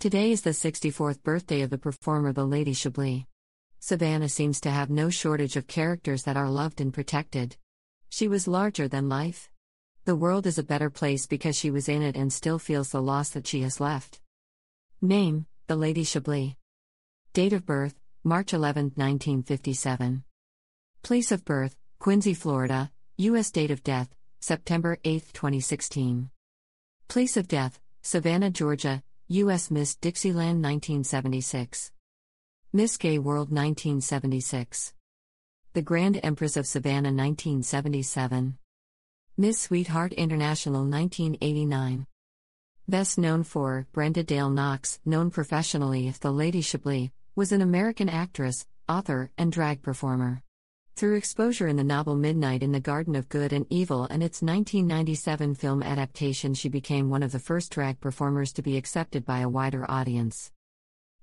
Today is the 64th birthday of the performer The Lady Chablis. Savannah seems to have no shortage of characters that are loved and protected. She was larger than life. The world is a better place because she was in it and still feels the loss that she has left. Name The Lady Chablis. Date of birth March 11, 1957. Place of birth Quincy, Florida. U.S. date of death September 8, 2016. Place of death Savannah, Georgia. U.S. Miss Dixieland 1976. Miss Gay World 1976. The Grand Empress of Savannah 1977. Miss Sweetheart International 1989. Best known for Brenda Dale Knox, known professionally as the Lady Chablis, was an American actress, author, and drag performer. Through exposure in the novel Midnight in the Garden of Good and Evil and its 1997 film adaptation, she became one of the first drag performers to be accepted by a wider audience.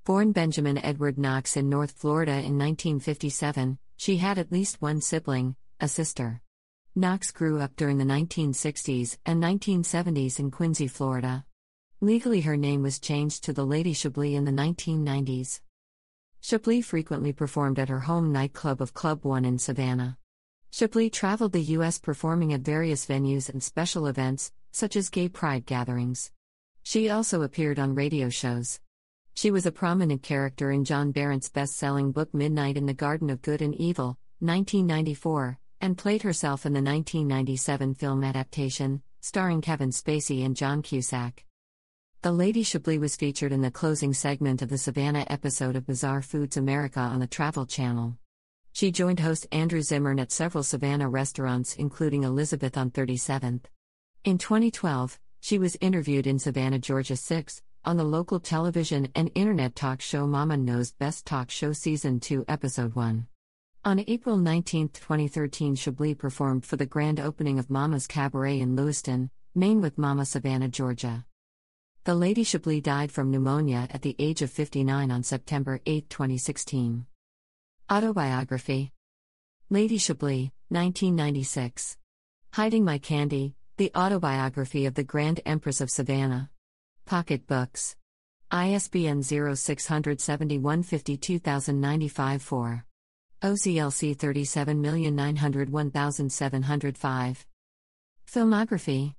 Born Benjamin Edward Knox in North Florida in 1957, she had at least one sibling, a sister. Knox grew up during the 1960s and 1970s in Quincy, Florida. Legally, her name was changed to the Lady Chablis in the 1990s. Chablis frequently performed at her home nightclub of Club One in Savannah. Chablis traveled the U.S. performing at various venues and special events, such as gay pride gatherings. She also appeared on radio shows. She was a prominent character in John Berendt's best selling book Midnight in the Garden of Good and Evil, 1994, and played herself in the 1997 film adaptation, starring Kevin Spacey and John Cusack. The Lady Chablis was featured in the closing segment of the Savannah episode of Bizarre Foods America on the Travel Channel. She joined host Andrew Zimmern at several Savannah restaurants, including Elizabeth on 37th. In 2012, she was interviewed in Savannah, Georgia 6, on the local television and internet talk show Mama Knows Best Talk Show Season 2, Episode 1. On April 19, 2013, Chablis performed for the grand opening of Mama's Cabaret in Lewiston, Maine with Mama Savannah, Georgia. The Lady Chablis died from pneumonia at the age of 59 on September 8, 2016. Autobiography Lady Chablis, 1996. Hiding My Candy, The Autobiography of the Grand Empress of Savannah. Pocket Books. ISBN 0671 52095 4. OCLC 37901705. Filmography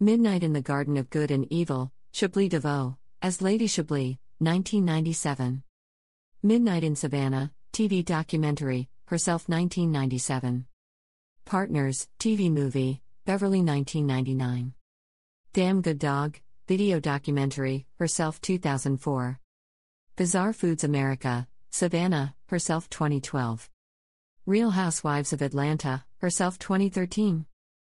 Midnight in the Garden of Good and Evil, Chablis Deveau, as Lady Chablis, 1997. Midnight in Savannah, TV documentary, Herself 1997. Partners, TV movie, Beverly 1999. Damn Good Dog, video documentary, Herself 2004. Bizarre Foods America, Savannah, Herself 2012. Real Housewives of Atlanta, Herself 2013.